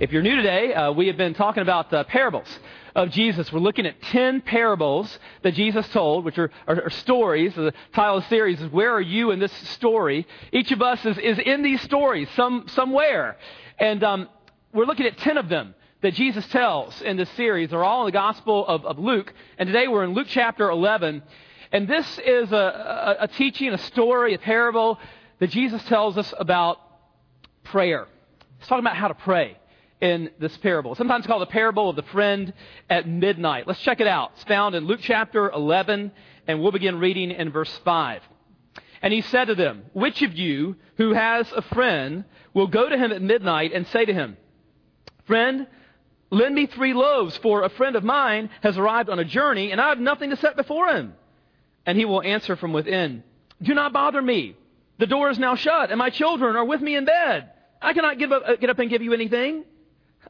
If you're new today, uh, we have been talking about uh, parables of Jesus. We're looking at 10 parables that Jesus told, which are, are, are, stories. The title of the series is Where Are You in This Story? Each of us is, is in these stories some, somewhere. And um, we're looking at 10 of them that Jesus tells in this series. They're all in the Gospel of, of Luke. And today we're in Luke chapter 11. And this is a, a, a teaching, a story, a parable that Jesus tells us about prayer. He's talking about how to pray in this parable. Sometimes called the parable of the friend at midnight. Let's check it out. It's found in Luke chapter 11, and we'll begin reading in verse 5. And he said to them, Which of you who has a friend will go to him at midnight and say to him, Friend, lend me three loaves, for a friend of mine has arrived on a journey, and I have nothing to set before him. And he will answer from within, Do not bother me. The door is now shut, and my children are with me in bed. I cannot up, uh, get up and give you anything.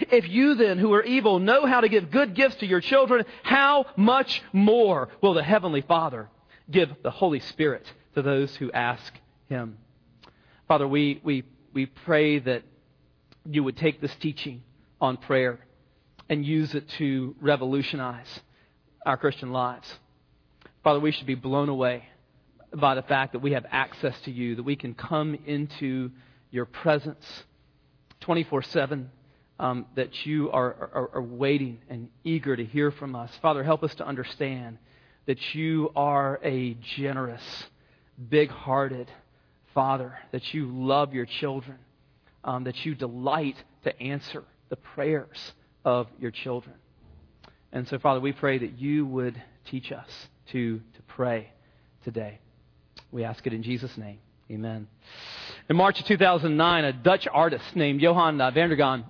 If you then, who are evil, know how to give good gifts to your children, how much more will the Heavenly Father give the Holy Spirit to those who ask Him? Father, we, we, we pray that you would take this teaching on prayer and use it to revolutionize our Christian lives. Father, we should be blown away by the fact that we have access to you, that we can come into your presence 24 7 um, that you are, are, are waiting and eager to hear from us. Father, help us to understand that you are a generous, big hearted Father, that you love your children, um, that you delight to answer the prayers of your children. And so, Father, we pray that you would teach us to, to pray today. We ask it in Jesus' name. Amen. In March of 2009, a Dutch artist named Johan van der Gaan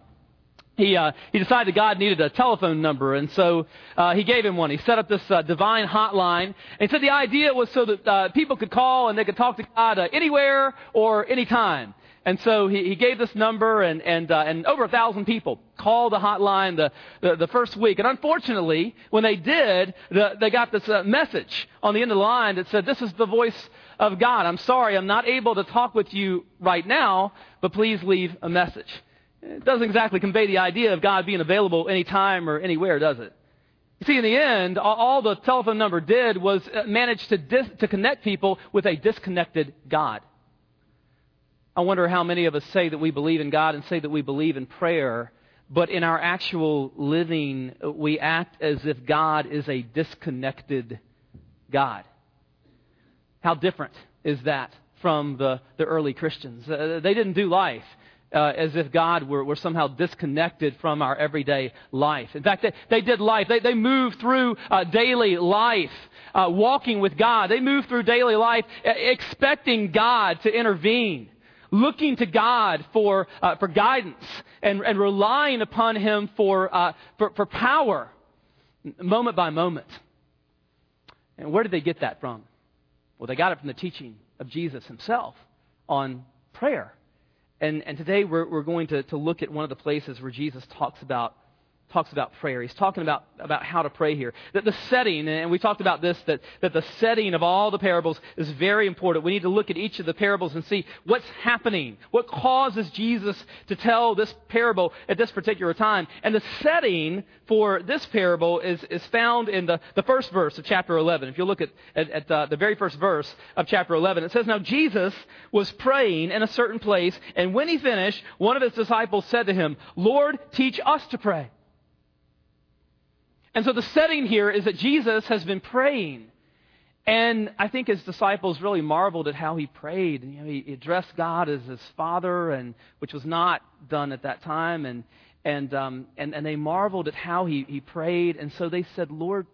he, uh, he decided God needed a telephone number, and so uh, he gave him one. He set up this uh, divine hotline. And he said the idea was so that uh, people could call and they could talk to God uh, anywhere or anytime. And so he, he gave this number, and, and, uh, and over a thousand people called the hotline the, the, the, first week. And unfortunately, when they did, the, they got this message on the end of the line that said, This is the voice of God. I'm sorry, I'm not able to talk with you right now, but please leave a message. It doesn't exactly convey the idea of God being available anytime or anywhere, does it? You see, in the end, all the telephone number did was uh, manage to, dis- to connect people with a disconnected God. I wonder how many of us say that we believe in God and say that we believe in prayer, but in our actual living, we act as if God is a disconnected God. How different is that from the, the early Christians? Uh, they didn't do life uh, as if God were, were somehow disconnected from our everyday life. In fact, they, they did life. They, they moved through uh, daily life, uh, walking with God. They moved through daily life expecting God to intervene, looking to God for, uh, for guidance, and, and relying upon Him for, uh, for, for power, moment by moment. And where did they get that from? Well, they got it from the teaching of Jesus Himself on prayer. And, and today we're, we're going to, to look at one of the places where Jesus talks about talks about prayer. He's talking about, about how to pray here. That the setting, and we talked about this, that, that the setting of all the parables is very important. We need to look at each of the parables and see what's happening, what causes Jesus to tell this parable at this particular time. And the setting for this parable is, is found in the, the first verse of chapter 11. If you look at, at, at uh, the very first verse of chapter 11, it says, Now Jesus was praying in a certain place, and when he finished, one of his disciples said to him, Lord, teach us to pray. And so the setting here is that Jesus has been praying. And I think his disciples really marveled at how he prayed. You know, he addressed God as his father, and which was not done at that time. And and um, and, and they marveled at how he, he prayed. And so they said, Lord,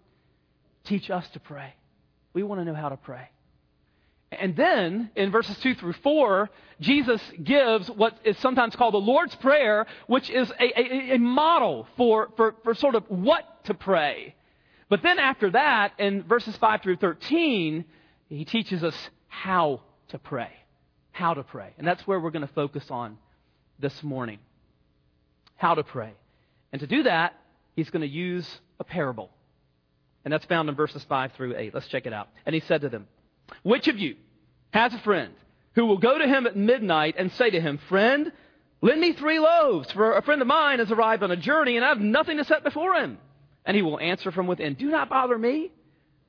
teach us to pray. We want to know how to pray. And then in verses 2 through 4, Jesus gives what is sometimes called the Lord's Prayer, which is a, a, a model for, for, for sort of what to pray. But then after that, in verses 5 through 13, he teaches us how to pray. How to pray. And that's where we're going to focus on this morning. How to pray. And to do that, he's going to use a parable. And that's found in verses 5 through 8. Let's check it out. And he said to them, Which of you has a friend who will go to him at midnight and say to him, Friend, lend me three loaves, for a friend of mine has arrived on a journey and I have nothing to set before him? And he will answer from within, Do not bother me.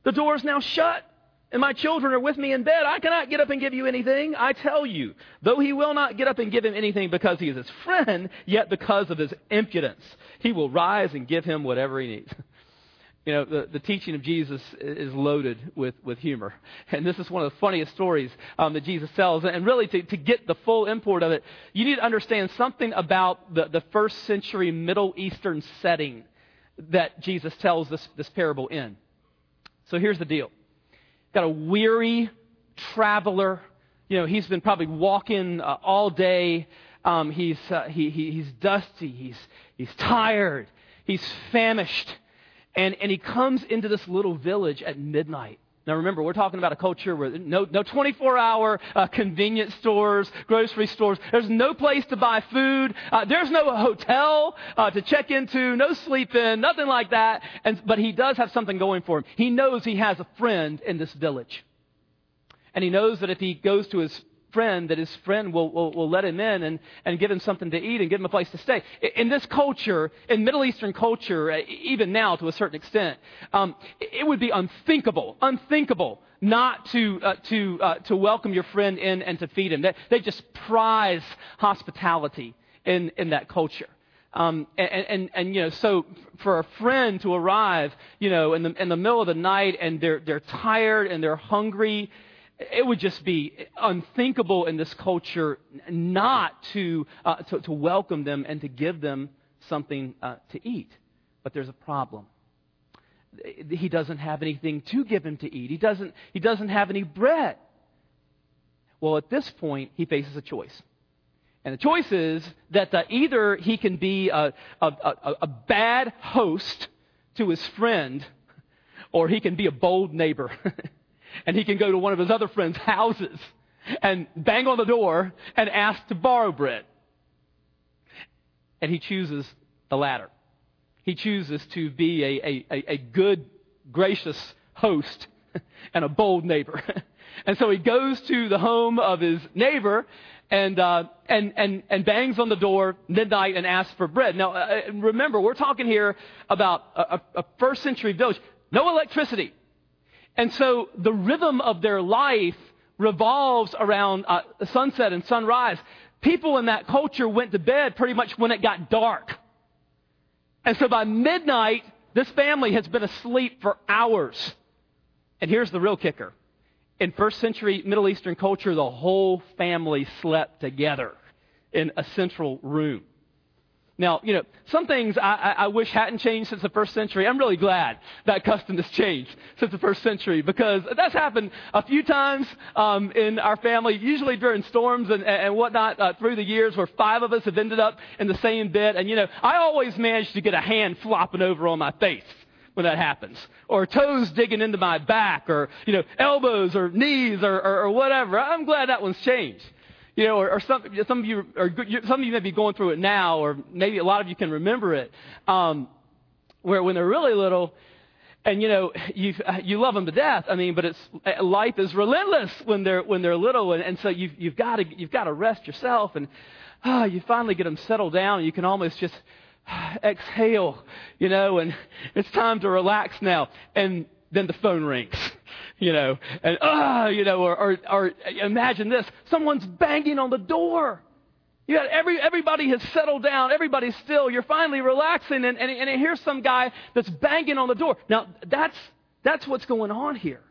The door is now shut, and my children are with me in bed. I cannot get up and give you anything. I tell you, though he will not get up and give him anything because he is his friend, yet because of his impudence, he will rise and give him whatever he needs. You know, the, the teaching of Jesus is loaded with, with humor. And this is one of the funniest stories um, that Jesus tells. And really, to, to get the full import of it, you need to understand something about the, the first century Middle Eastern setting that Jesus tells this, this parable in. So here's the deal. Got a weary traveler. You know, he's been probably walking uh, all day. Um, he's, uh, he, he, he's dusty. He's, he's tired. He's famished and, and he comes into this little village at midnight. Now remember, we're talking about a culture where no, no 24 hour uh, convenience stores, grocery stores. There's no place to buy food. Uh, there's no hotel uh, to check into, no sleep in, nothing like that. And, but he does have something going for him. He knows he has a friend in this village. And he knows that if he goes to his friend that his friend will, will, will let him in and, and give him something to eat and give him a place to stay. In this culture, in Middle Eastern culture, uh, even now to a certain extent, um, it would be unthinkable, unthinkable not to, uh, to, uh, to welcome your friend in and to feed him. They, they just prize hospitality in, in that culture. Um, and, and, and, you know, so for a friend to arrive, you know, in the, in the middle of the night and they're, they're tired and they're hungry it would just be unthinkable in this culture not to, uh, to, to, welcome them and to give them something uh, to eat. But there's a problem. He doesn't have anything to give him to eat. He doesn't, he doesn't have any bread. Well, at this point, he faces a choice. And the choice is that uh, either he can be a, a, a, a bad host to his friend, or he can be a bold neighbor. and he can go to one of his other friends' houses and bang on the door and ask to borrow bread. And he chooses the latter. He chooses to be a, a, a good, gracious host and a bold neighbor. and so he goes to the home of his neighbor and, uh, and, and, and bangs on the door midnight and asks for bread. Now, uh, remember, we're talking here about a, a first century village. No electricity. And so the rhythm of their life revolves around uh, sunset and sunrise. People in that culture went to bed pretty much when it got dark. And so by midnight, this family has been asleep for hours. And here's the real kicker. In first century Middle Eastern culture, the whole family slept together in a central room. Now, you know, some things I, I, wish hadn't changed since the first century. I'm really glad that custom has changed since the first century because that's happened a few times um, in our family, usually during storms and, and whatnot uh, through the years where five of us have ended up in the same bed. And, you know, I always manage to get a hand flopping over on my face when that happens, or toes digging into my back, or you know, elbows or knees or, or, or whatever. I'm glad that one's changed. You know, or, or some, some of you, or some of you may be going through it now, or maybe a lot of you can remember it, um, where when they're really little, and you know you you love them to death. I mean, but it's life is relentless when they're when they're little, and, and so you've you've got to you've got to rest yourself, and ah, you finally get them settled down. You can almost just exhale, you know, and it's time to relax now. And then the phone rings you know, and ah, uh, you know, or, or, or imagine this: someone's banging on the door. You got every everybody has settled down, everybody's still. You're finally relaxing, and, and, and here's some guy that's banging on the door. Now that's that's what's going on here.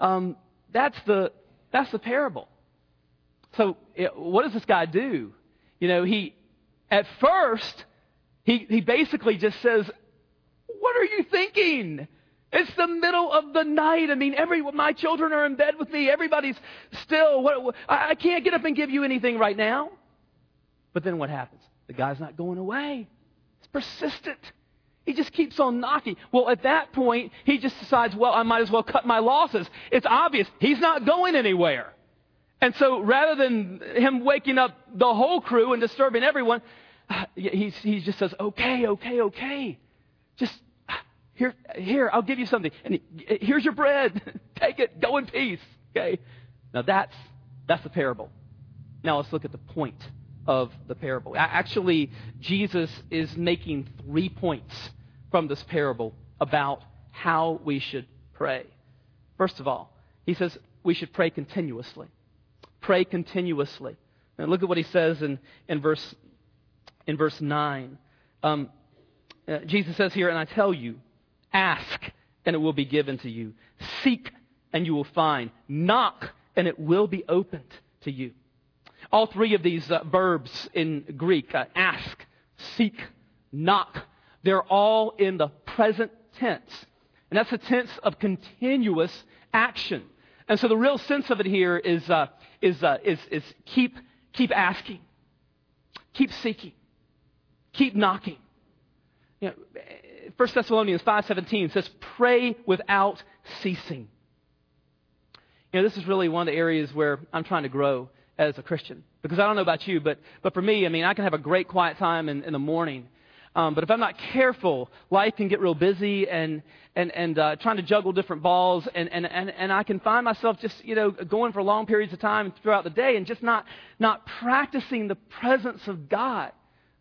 Um, that's the that's the parable. So what does this guy do? You know, he at first he he basically just says, "What are you thinking?" It's the middle of the night. I mean, every my children are in bed with me. Everybody's still. What, I, can't get up and give you anything right now. But then what happens? The guy's not going away. He's persistent. He just keeps on knocking. Well, at that point, he just decides, well, I might as well cut my losses. It's obvious he's not going anywhere. And so rather than him waking up the whole crew and disturbing everyone, he, he just says, okay, okay, okay. Just here, here, I'll give you something. And he, here's your bread. Take it. Go in peace. Okay. Now that's, that's the parable. Now let's look at the point of the parable. Actually, Jesus is making three points from this parable about how we should pray. First of all, he says we should pray continuously. Pray continuously. And look at what he says in, in, verse, in verse 9. Um, uh, Jesus says here, and I tell you, ask, and it will be given to you. Seek, and you will find. Knock, and it will be opened to you. All three of these uh, verbs in Greek uh, ask, seek, knock they're all in the present tense. And that's a tense of continuous action. And so the real sense of it here is, uh, is, uh, is, is keep, keep asking, keep seeking, keep knocking. You know, 1 Thessalonians 5.17 says, pray without ceasing. You know, this is really one of the areas where I'm trying to grow as a Christian. Because I don't know about you, but, but for me, I mean, I can have a great quiet time in, in the morning. Um, but if I'm not careful, life can get real busy and, and, and uh, trying to juggle different balls. And, and, and, and I can find myself just, you know, going for long periods of time throughout the day and just not, not practicing the presence of God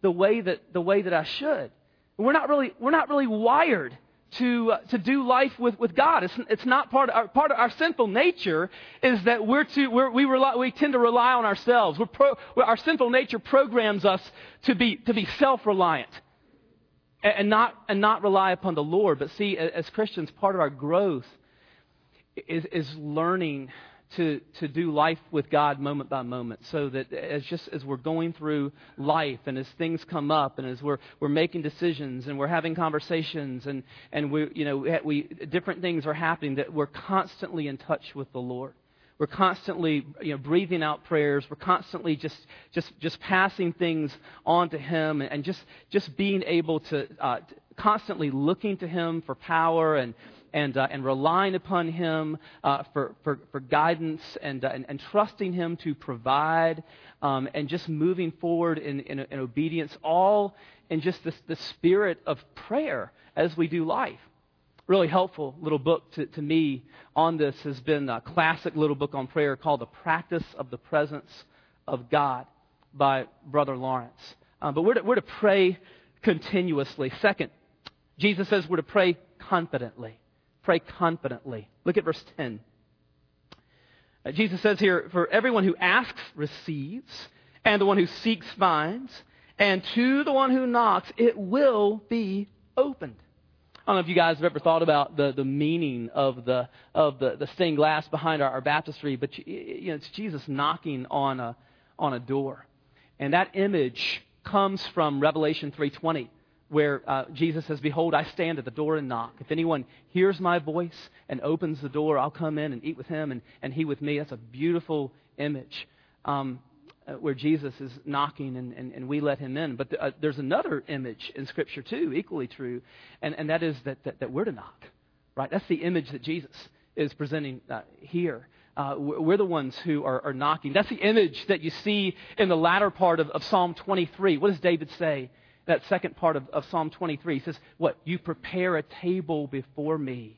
the way that, the way that I should. We're not really, we're not really wired to, uh, to do life with, with God. It's, it's not part of, our, part of our sinful nature is that we're too, we're, we, rely, we tend to rely on ourselves. We're pro, our sinful nature programs us to be, to be self-reliant and not, and not rely upon the Lord. But see, as Christians, part of our growth is, is learning to, to do life with God moment by moment. So that as just as we're going through life and as things come up and as we're, we're making decisions and we're having conversations and, and we, you know, we, different things are happening, that we're constantly in touch with the Lord. We're constantly you know, breathing out prayers. We're constantly just, just, just passing things on to Him and just, just being able to uh, constantly looking to Him for power and, and, uh, and relying upon Him uh, for, for, for guidance and, uh, and, and, trusting Him to provide um, and just moving forward in, in, in obedience, all in just the spirit of prayer as we do life really helpful little book to, to me on this has been a classic little book on prayer called The Practice of the Presence of God by Brother Lawrence. Um, but we're to, we're to pray continuously. Second, Jesus says we're to pray confidently. Pray confidently. Look at verse 10. Uh, Jesus says here, For everyone who asks receives, and the one who seeks finds, and to the one who knocks it will be opened. I don't know if you guys have ever thought about the, the meaning of the of the, the stained glass behind our, our baptistry, but you know, it's Jesus knocking on a on a door, and that image comes from Revelation 3:20, where uh, Jesus says, "Behold, I stand at the door and knock. If anyone hears my voice and opens the door, I'll come in and eat with him, and, and he with me." That's a beautiful image. Um, uh, where Jesus is knocking and, and, and, we let him in. But uh, there's another image in Scripture, too, equally true, and, and that is that, that, that, we're to knock. Right? That's the image that Jesus is presenting uh, here. Uh, we're the ones who are, are, knocking. That's the image that you see in the latter part of, of Psalm 23. What does David say? That second part of, of Psalm 23. He says, What? You prepare a table before me.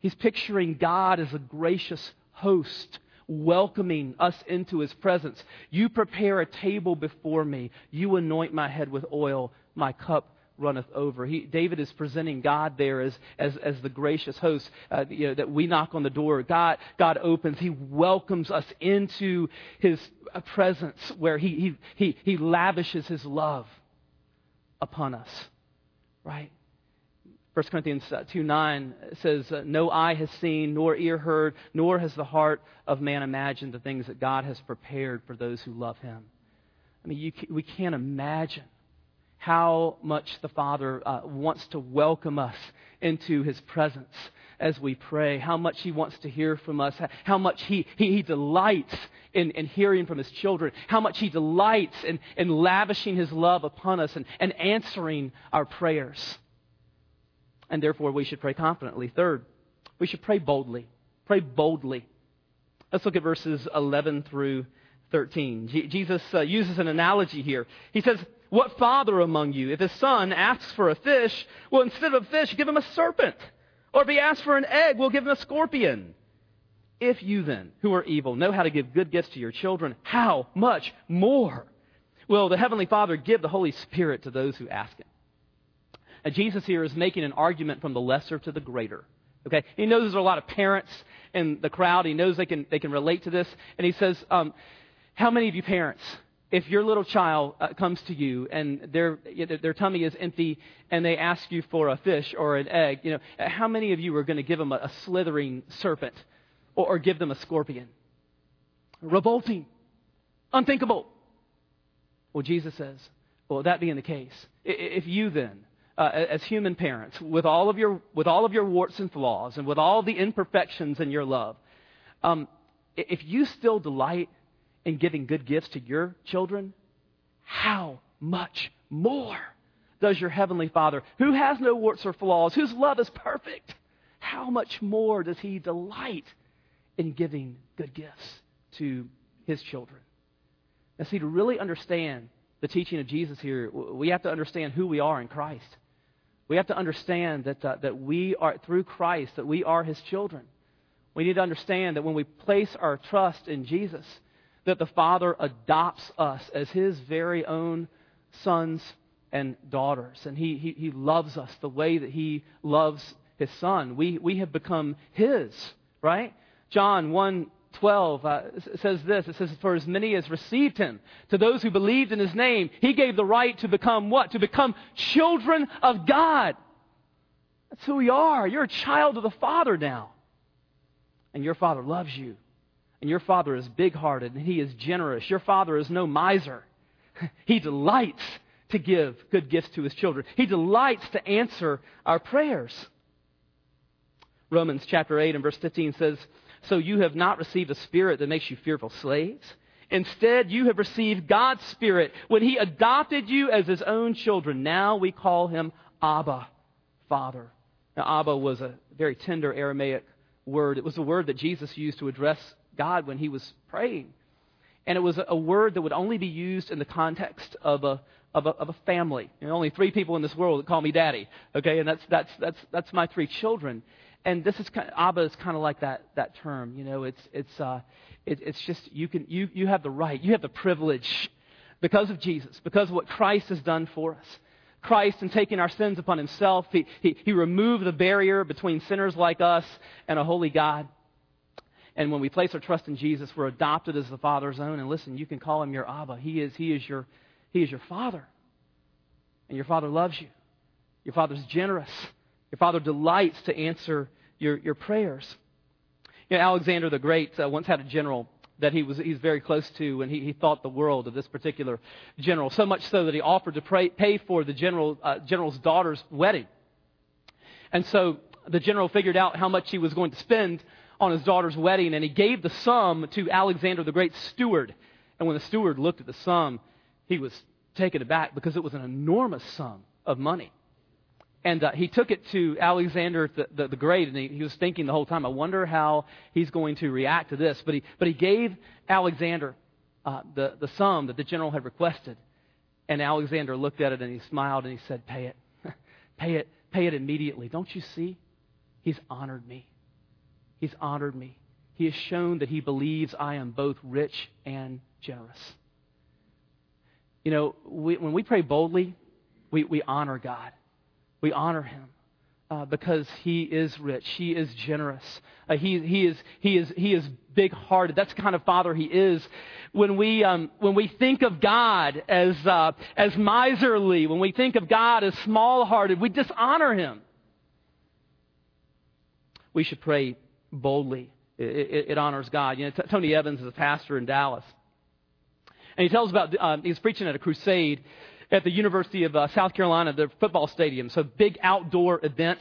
He's picturing God as a gracious host welcoming us into his presence. You prepare a table before me. You anoint my head with oil. My cup runneth over. He, David is presenting God there as, as, as the gracious host. Uh, you know, that we knock on the door. God, God opens. He welcomes us into his presence where he, he, he, he lavishes his love upon us. Right? 1 Corinthians uh, 2 9 says, uh, No eye has seen, nor ear heard, nor has the heart of man imagined the things that God has prepared for those who love him. I mean, you, we can't imagine how much the Father uh, wants to welcome us into his presence as we pray, how much he wants to hear from us, how much he, he, he delights in, in, hearing from his children, how much he delights in, in lavishing his love upon us and, and answering our prayers. And therefore, we should pray confidently. Third, we should pray boldly. Pray boldly. Let's look at verses 11 through 13. Je- Jesus uh, uses an analogy here. He says, What father among you, if his son asks for a fish, well, instead of a fish, give him a serpent? Or if he asks for an egg, we'll give him a scorpion. If you then, who are evil, know how to give good gifts to your children, how much more will the Heavenly Father give the Holy Spirit to those who ask Him? And Jesus here is making an argument from the lesser to the greater. Okay? He knows there's a lot of parents in the crowd. He knows they can, they can relate to this. And he says, um, How many of you parents if your little child uh, comes to you and their, their tummy is empty and they ask you for a fish or an egg, you know, how many of you are going to give them a, a slithering serpent or, or give them a scorpion? Revolting. Unthinkable. Well, Jesus says, well, that being the case, if you then, uh, as human parents, with all, of your, with all of your warts and flaws and with all the imperfections in your love, um, if you still delight in giving good gifts to your children, how much more does your Heavenly Father, who has no warts or flaws, whose love is perfect, how much more does He delight in giving good gifts to His children? Now, see, to really understand the teaching of Jesus here, we have to understand who we are in Christ. We have to understand that, uh, that we are, through Christ, that we are His children. We need to understand that when we place our trust in Jesus, that the Father adopts us as His very own sons and daughters. And He, he, he loves us the way that He loves His Son. We, we have become His, right? John 1 12 uh, says this it says, For as many as received him, to those who believed in his name, he gave the right to become what? To become children of God. That's who we are. You're a child of the Father now. And your Father loves you. And your father is big hearted and he is generous. Your father is no miser. He delights to give good gifts to his children, he delights to answer our prayers. Romans chapter 8 and verse 15 says, So you have not received a spirit that makes you fearful slaves. Instead, you have received God's Spirit when He adopted you as His own children. Now we call Him Abba, Father. Now, Abba was a very tender Aramaic word. It was a word that Jesus used to address God when he was praying. And it was a word that would only be used in the context of a, of a, of a family. Only three people in this world that call me daddy. Okay, and that's, that's, that's, that's my three children. And this is kind of, Abba is kind of like that, that term. You know, it's, it's, uh, it, it's just, you, can, you, you have the right, you have the privilege because of Jesus, because of what Christ has done for us. Christ, in taking our sins upon himself, he, he, he removed the barrier between sinners like us and a holy God. And when we place our trust in Jesus, we're adopted as the Father's own. And listen, you can call him your Abba. He is, he is, your, he is your Father. And your Father loves you. Your Father's generous. Your Father delights to answer your, your prayers. You know, Alexander the Great uh, once had a general that he was he's very close to, and he, he thought the world of this particular general. So much so that he offered to pray, pay for the general, uh, general's daughter's wedding. And so the general figured out how much he was going to spend on his daughter's wedding, and he gave the sum to Alexander the Great steward. And when the steward looked at the sum, he was taken aback because it was an enormous sum of money. And uh, he took it to Alexander the, the, the Great, and he, he, was thinking the whole time, I wonder how he's going to react to this. But he, but he gave Alexander uh, the, the sum that the general had requested. And Alexander looked at it and he smiled and he said, Pay it. pay it. Pay it immediately. Don't you see? He's honored me. He's honored me. He has shown that he believes I am both rich and generous. You know, we, when we pray boldly, we, we honor God. We honor him uh, because he is rich. He is generous. Uh, he, he, is, he, is, he is big hearted. That's the kind of father he is. When we, um, when we think of God as, uh, as miserly, when we think of God as small hearted, we dishonor him. we should pray boldly. It, it, it honors God. You know, T- Tony Evans is a pastor in Dallas. And he tells about, um, he was preaching at a crusade at the University of uh, South Carolina, the football stadium. So big outdoor event.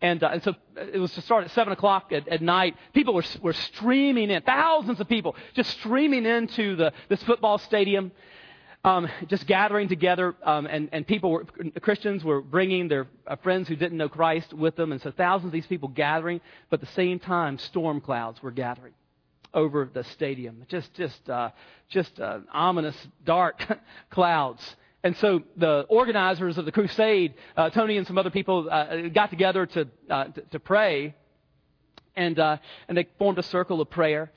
And, uh, and so it was to start at 7 o'clock at, at night. People were, were streaming in, thousands of people just streaming into the, this football stadium, um, just gathering together. Um, and, and people were, Christians were bringing their uh, friends who didn't know Christ with them. And so thousands of these people gathering, but at the same time, storm clouds were gathering over the stadium. Just, just, uh, just uh, ominous, dark clouds. And so the organizers of the crusade, uh, Tony and some other people, uh, got together to, uh, to, to, pray, and, uh, and they formed a circle of prayer.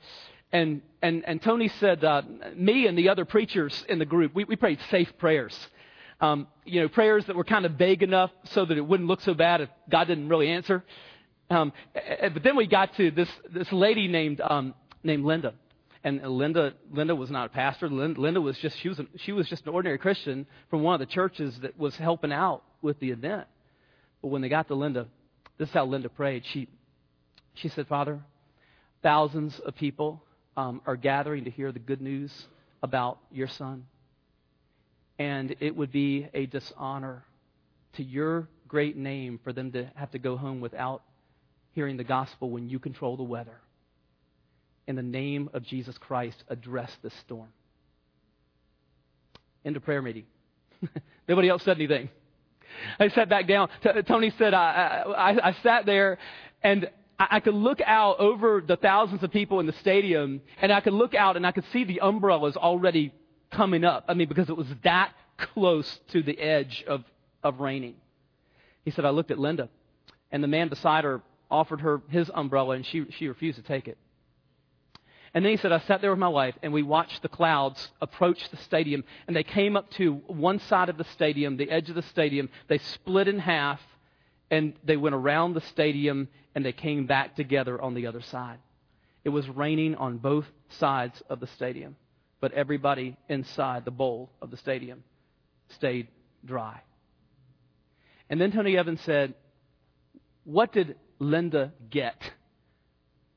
And, and, and Tony said, uh, me and the other preachers in the group, we, we prayed safe prayers. Um, you know, prayers that were kind of vague enough so that it wouldn't look so bad if God didn't really answer. Um, but then we got to this, this lady named, um, named Linda and Linda Linda was not a pastor. Linda, was just she was a, she was just an ordinary Christian from one of the churches that was helping out with the event. But when they got to Linda, this is how Linda prayed. She she said, "Father, thousands of people um, are gathering to hear the good news about your son, and it would be a dishonor to your great name for them to have to go home without hearing the gospel when you control the weather." in the name of Jesus Christ, address this storm. Into prayer meeting. Nobody else said anything. I sat back down. T- Tony said, I, I, I sat there and I, could look out over the thousands of people in the stadium and I could look out and I could see the umbrellas already coming up. I mean, because it was that close to the edge of, of raining. He said, I looked at Linda and the man beside her offered her his umbrella and she, she refused to take it. And then he said, I sat there with my wife and we watched the clouds approach the stadium. And they came up to one side of the stadium, the edge of the stadium. They split in half and they went around the stadium and they came back together on the other side. It was raining on both sides of the stadium, but everybody inside the bowl of the stadium stayed dry. And then Tony Evans said, What did Linda get?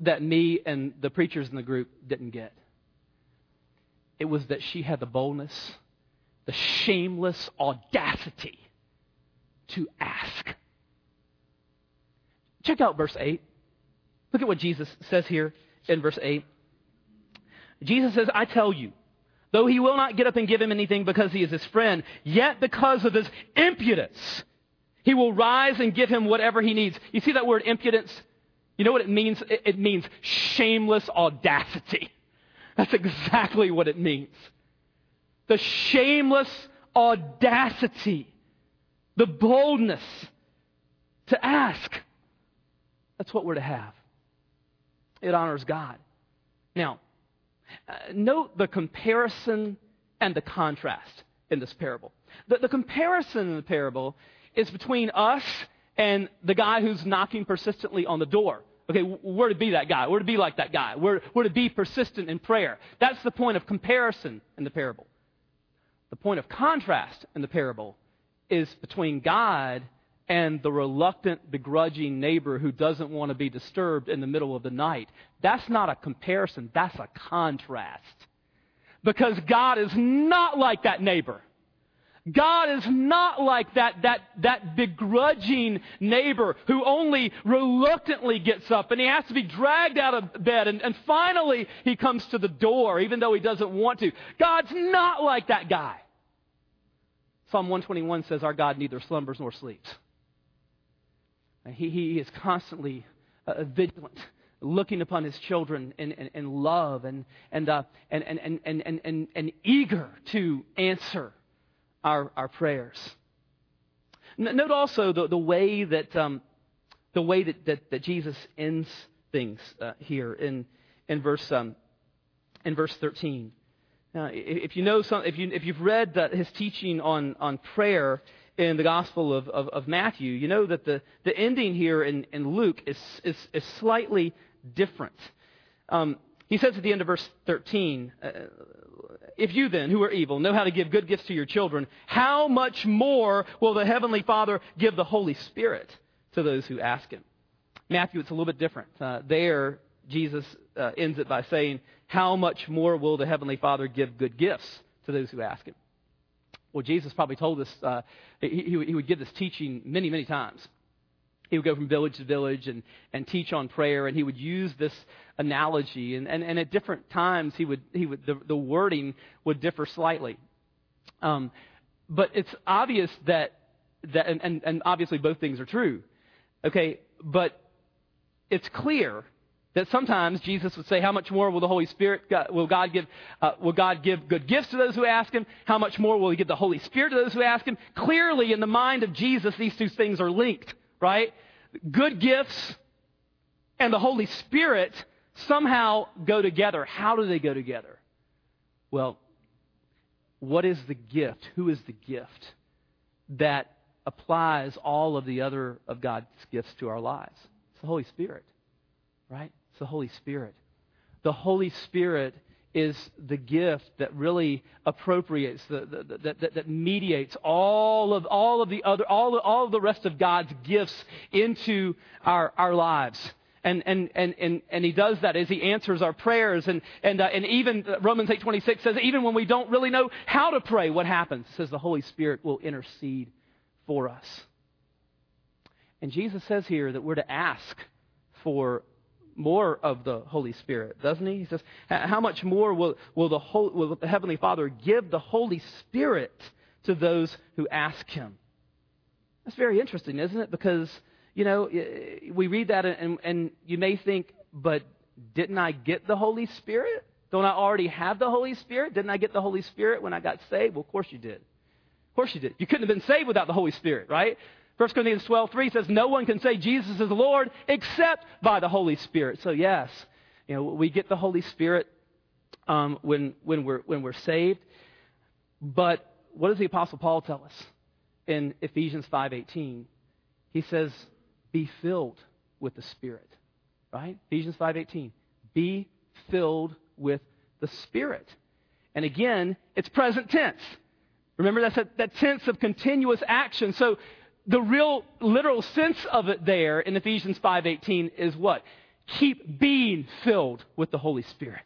that me and the preachers in the group didn't get. It was that she had the boldness, the shameless audacity to ask. Check out verse 8. Look at what Jesus says here in verse 8. Jesus says, I tell you, though he will not get up and give him anything because he is his friend, yet because of his impudence, he will rise and give him whatever he needs. You see that word impudence? You know what it means? It means shameless audacity. That's exactly what it means. The shameless audacity, the boldness to ask. That's what we're to have. It honors God. Now, uh, note the comparison and the contrast in this parable. The, the comparison in the parable is between us and the guy who's knocking persistently on the door. Okay, we're to be that guy. We're to be like that guy. We're, we're to be persistent in prayer. That's the point of comparison in the parable. The point of contrast in the parable is between God and the reluctant, begrudging neighbor who doesn't want to be disturbed in the middle of the night. That's not a comparison, that's a contrast. Because God is not like that neighbor. God is not like that, that, that begrudging neighbor who only reluctantly gets up and he has to be dragged out of bed and, and finally he comes to the door even though he doesn't want to. God's not like that guy. Psalm 121 says our God neither slumbers nor sleeps. He, he is constantly uh, vigilant looking upon his children in, in, in love and, and, uh, and, and, and, and, and, and, eager to answer our, our prayers. Note also the, the way that, um, the way that, that, that, Jesus ends things uh, here in, in, verse, um, in verse 13. Now, if you know some, if, you, if you've read his teaching on, on prayer in the Gospel of, of, of, Matthew, you know that the, the ending here in, in Luke is, is, is slightly different. Um, he says at the end of verse 13, uh, if you then, who are evil, know how to give good gifts to your children, how much more will the Heavenly Father give the Holy Spirit to those who ask Him? Matthew, it's a little bit different. Uh, there, Jesus uh, ends it by saying, How much more will the Heavenly Father give good gifts to those who ask Him? Well, Jesus probably told us, uh, he, he would give this teaching many, many times. He would go from village to village and, and teach on prayer, and he would use this analogy. And, and, and at different times, he would, he would, the, the wording would differ slightly. Um, but it's obvious that, that and, and, and obviously both things are true. Okay, but it's clear that sometimes Jesus would say, "How much more will the Holy Spirit will God give? Uh, will God give good gifts to those who ask Him? How much more will He give the Holy Spirit to those who ask Him?" Clearly, in the mind of Jesus, these two things are linked, right? Good gifts and the Holy Spirit somehow go together. How do they go together? Well, what is the gift? Who is the gift that applies all of the other of God's gifts to our lives? It's the Holy Spirit, right? It's the Holy Spirit. The Holy Spirit is the gift that really appropriates, the, the, the, that, that mediates all of, all of the other, all, all of the rest of God's gifts into our, our lives. And, and, and, and, and he does that as he answers our prayers. And, and, uh, and even Romans 8.26 says, even when we don't really know how to pray, what happens? It says the Holy Spirit will intercede for us. And Jesus says here that we're to ask for more of the Holy Spirit, doesn't he? He says, How much more will, will, the, Holy, will the Heavenly Father give the Holy Spirit to those who ask Him? That's very interesting, isn't it? Because, you know, we read that and, and you may think, but didn't I get the Holy Spirit? Don't I already have the Holy Spirit? Didn't I get the Holy Spirit when I got saved? Well, of course you did. Of course you did. You couldn't have been saved without the Holy Spirit, right? 1 Corinthians 12, 3 says, No one can say Jesus is the Lord except by the Holy Spirit. So, yes, you know, we get the Holy Spirit um, when, when, we're, when we're saved. But what does the Apostle Paul tell us in Ephesians 5.18? He says, be filled with the Spirit. Right? Ephesians 5.18. Be filled with the Spirit. And again, it's present tense. Remember, that's that, that tense of continuous action. So the real literal sense of it there in Ephesians 5:18 is what? Keep being filled with the Holy Spirit.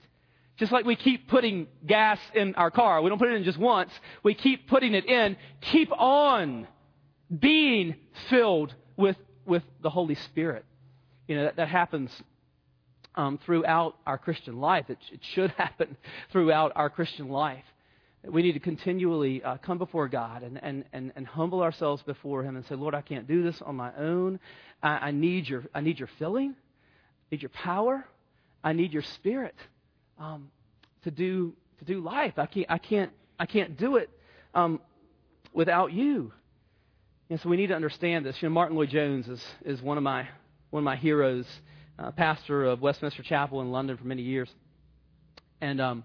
Just like we keep putting gas in our car, we don't put it in just once, we keep putting it in. Keep on being filled with, with the Holy Spirit. You know, that, that happens um, throughout our Christian life. It, it should happen throughout our Christian life we need to continually uh, come before God and, and, and, and humble ourselves before Him and say, Lord, I can't do this on my own. I, I, need, your, I need your filling. I need your power. I need your spirit um, to, do, to do life. I can't, I can't, I can't do it um, without you. And so we need to understand this. You know, Martyn Lloyd-Jones is, is one, of my, one of my heroes, uh, pastor of Westminster Chapel in London for many years. And um,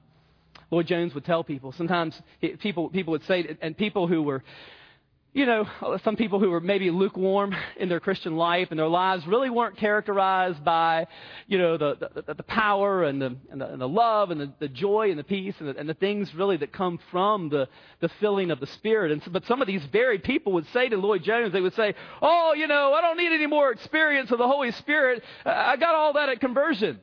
Lloyd-Jones would tell people. Sometimes people, people would say, and people who were, you know, some people who were maybe lukewarm in their Christian life and their lives really weren't characterized by, you know, the, the, the power and the, and the, and the love and the, the joy and the peace and the, and the things really that come from the, the filling of the Spirit. And so, but some of these very people would say to Lloyd-Jones, they would say, oh, you know, I don't need any more experience of the Holy Spirit. I got all that at conversion.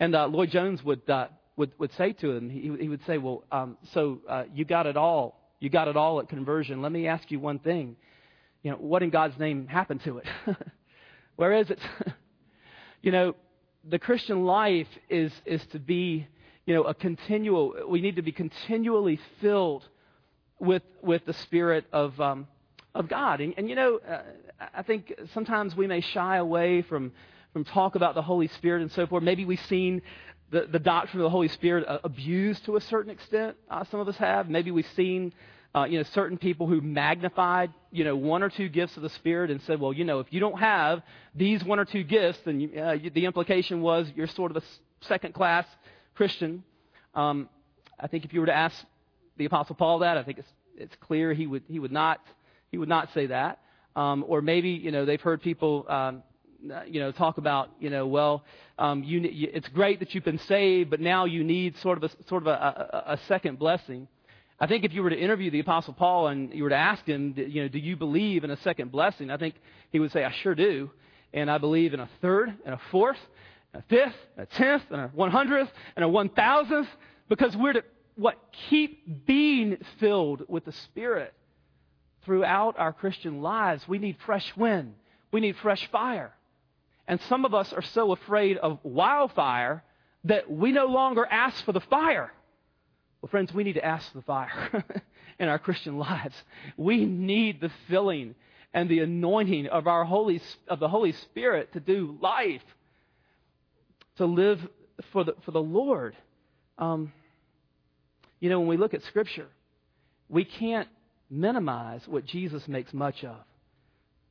And uh, Lloyd-Jones would uh, would, would say to him, he, he would say, Well, um, so uh, you got it all. You got it all at conversion. Let me ask you one thing. You know, what in God's name happened to it? Where is it? you know, the Christian life is, is to be, you know, a continual, we need to be continually filled with, with the Spirit of, um, of God. And, and you know, uh, I think sometimes we may shy away from, from talk about the Holy Spirit and so forth. Maybe we've seen the, the doctrine of the Holy Spirit uh, abused to a certain extent. Uh, some of us have. Maybe we've seen, uh, you know, certain people who magnified, you know, one or two gifts of the Spirit and said, well, you know, if you don't have these one or two gifts, then uh, you, the implication was you're sort of a second class Christian. Um, I think if you were to ask the Apostle Paul that, I think it's, it's clear he would, he would not, he would not say that. Um, or maybe, you know, they've heard people, um, uh, you know, talk about, you know, well, um, you, it's great that you've been saved, but now you need sort of a, sort of a, a, a second blessing. I think if you were to interview the Apostle Paul and you were to ask him, you know, do you believe in a second blessing? I think he would say, I sure do. And I believe in a third and a fourth, and a fifth, and a tenth, and a one hundredth, and a one thousandth, because we're to what keep being filled with the Spirit throughout our Christian lives. We need fresh wind. We need fresh fire. And some of us are so afraid of wildfire that we no longer ask for the fire. Well, friends, we need to ask for the fire in our Christian lives. We need the filling and the anointing of our Holy of the Holy Spirit to do life, to live for the for the Lord. Um, you know, when we look at Scripture, we can't minimize what Jesus makes much of.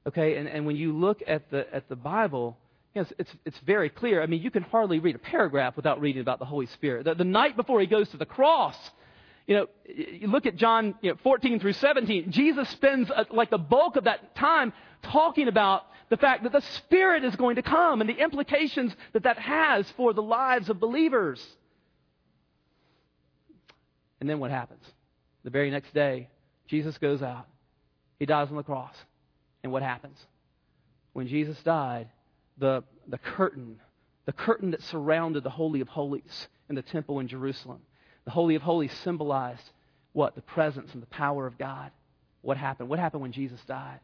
Okay, and, and when you look at the at the Bible, it's, it's, it's very clear. I mean, you can hardly read a paragraph without reading about the Holy Spirit. The, the night before he goes to the cross, you know, you look at John you know, 14 through 17, Jesus spends a, like the bulk of that time talking about the fact that the Spirit is going to come and the implications that that has for the lives of believers. And then what happens? The very next day, Jesus goes out. He dies on the cross. And what happens? When Jesus died, the, the curtain, the curtain that surrounded the Holy of Holies in the temple in Jerusalem, the Holy of Holies symbolized what? The presence and the power of God. What happened? What happened when Jesus died?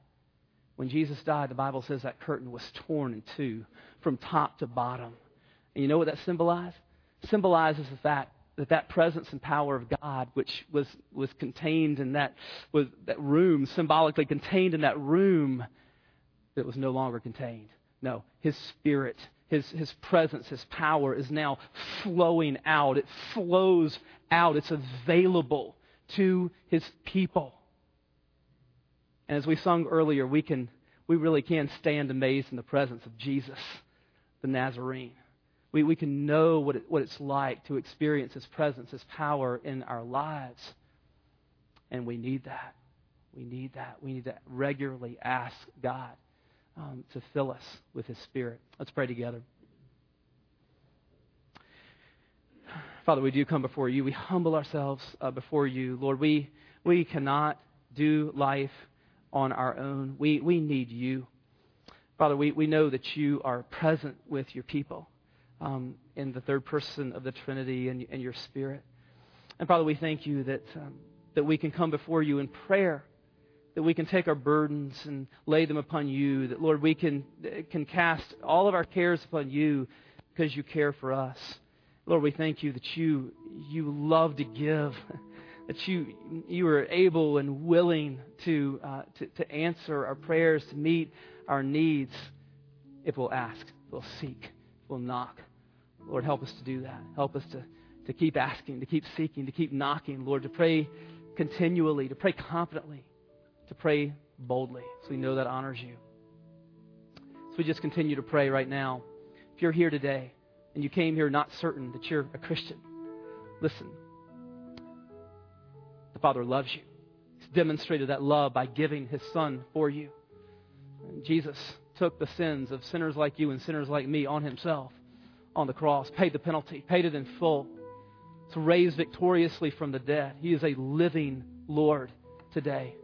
When Jesus died, the Bible says that curtain was torn in two from top to bottom. And you know what that symbolized? Symbolizes the fact that that presence and power of God, which was, was contained in that, was that room, symbolically contained in that room, that was no longer contained. No, His Spirit his, his presence, his power is now flowing out. It flows out. It's available to his people. And as we sung earlier, we can we really can stand amazed in the presence of Jesus, the Nazarene. We, we can know what, it, what it's like to experience his presence, his power in our lives. And we need that. We need that. We need to regularly ask God um, to fill us with His Spirit. Let's pray together. Father, we do come before you. We humble ourselves uh, before you. Lord, we, we cannot do life on our own. We, we need you. Father, we, we know that you are present with your people um, in the third person of the Trinity and, and your Spirit. And Father, we thank you that, um, that we can come before you in prayer that we can take our burdens and lay them upon you. That, Lord, we can, can cast all of our cares upon you because you care for us. Lord, we thank you that you, you love to give, that you, you are able and willing to, uh, to, to answer our prayers, to meet our needs if we'll ask, we'll seek, we'll knock. Lord, help us to do that. Help us to, to keep asking, to keep seeking, to keep knocking, Lord, to pray continually, to pray confidently to pray boldly so we know that honors you. So we just continue to pray right now. If you're here today and you came here not certain that you're a Christian, listen. The Father loves you. He's demonstrated that love by giving His Son for you. And Jesus took the sins of sinners like you and sinners like me on Himself on the cross, paid the penalty, paid it in full, to raise victoriously from the dead. He is a living Lord today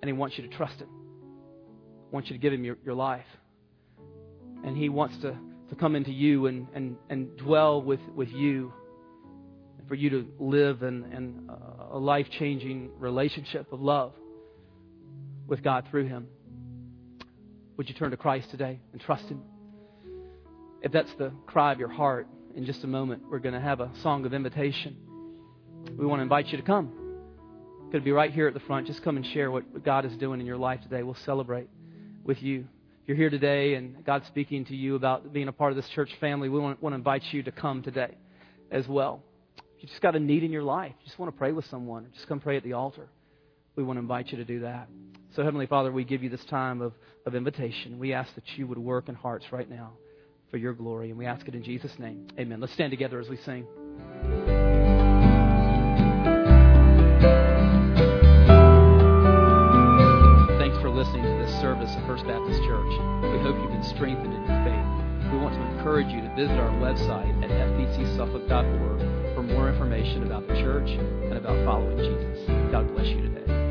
and He wants you to trust Him. He wants you to give Him your, your life. And He wants to, to come into you and, and, and dwell with, with you, for you to live in, in uh, a life changing relationship of love with God through Him. Would you turn to Christ today and trust Him? If that's the cry of your heart, in just a moment, we're going to have a song of invitation. We want to invite you to come could be right here at the front. Just come and share what God is doing in your life today. We'll celebrate with you. If you're here today and God's speaking to you about being a part of this church family, we want, want to invite you to come today as well. If you just got a need in your life, you just want to pray with someone, just come pray at the altar. We want to invite you to do that. So, Heavenly Father, we give you this time of, of invitation. We ask that you would work in hearts right now for your glory, and we ask it in Jesus' name. Amen. Let's stand together as we sing. Service at First Baptist Church. We hope you've been strengthened in your faith. We want to encourage you to visit our website at fbcsuffolk.org for more information about the church and about following Jesus. God bless you today.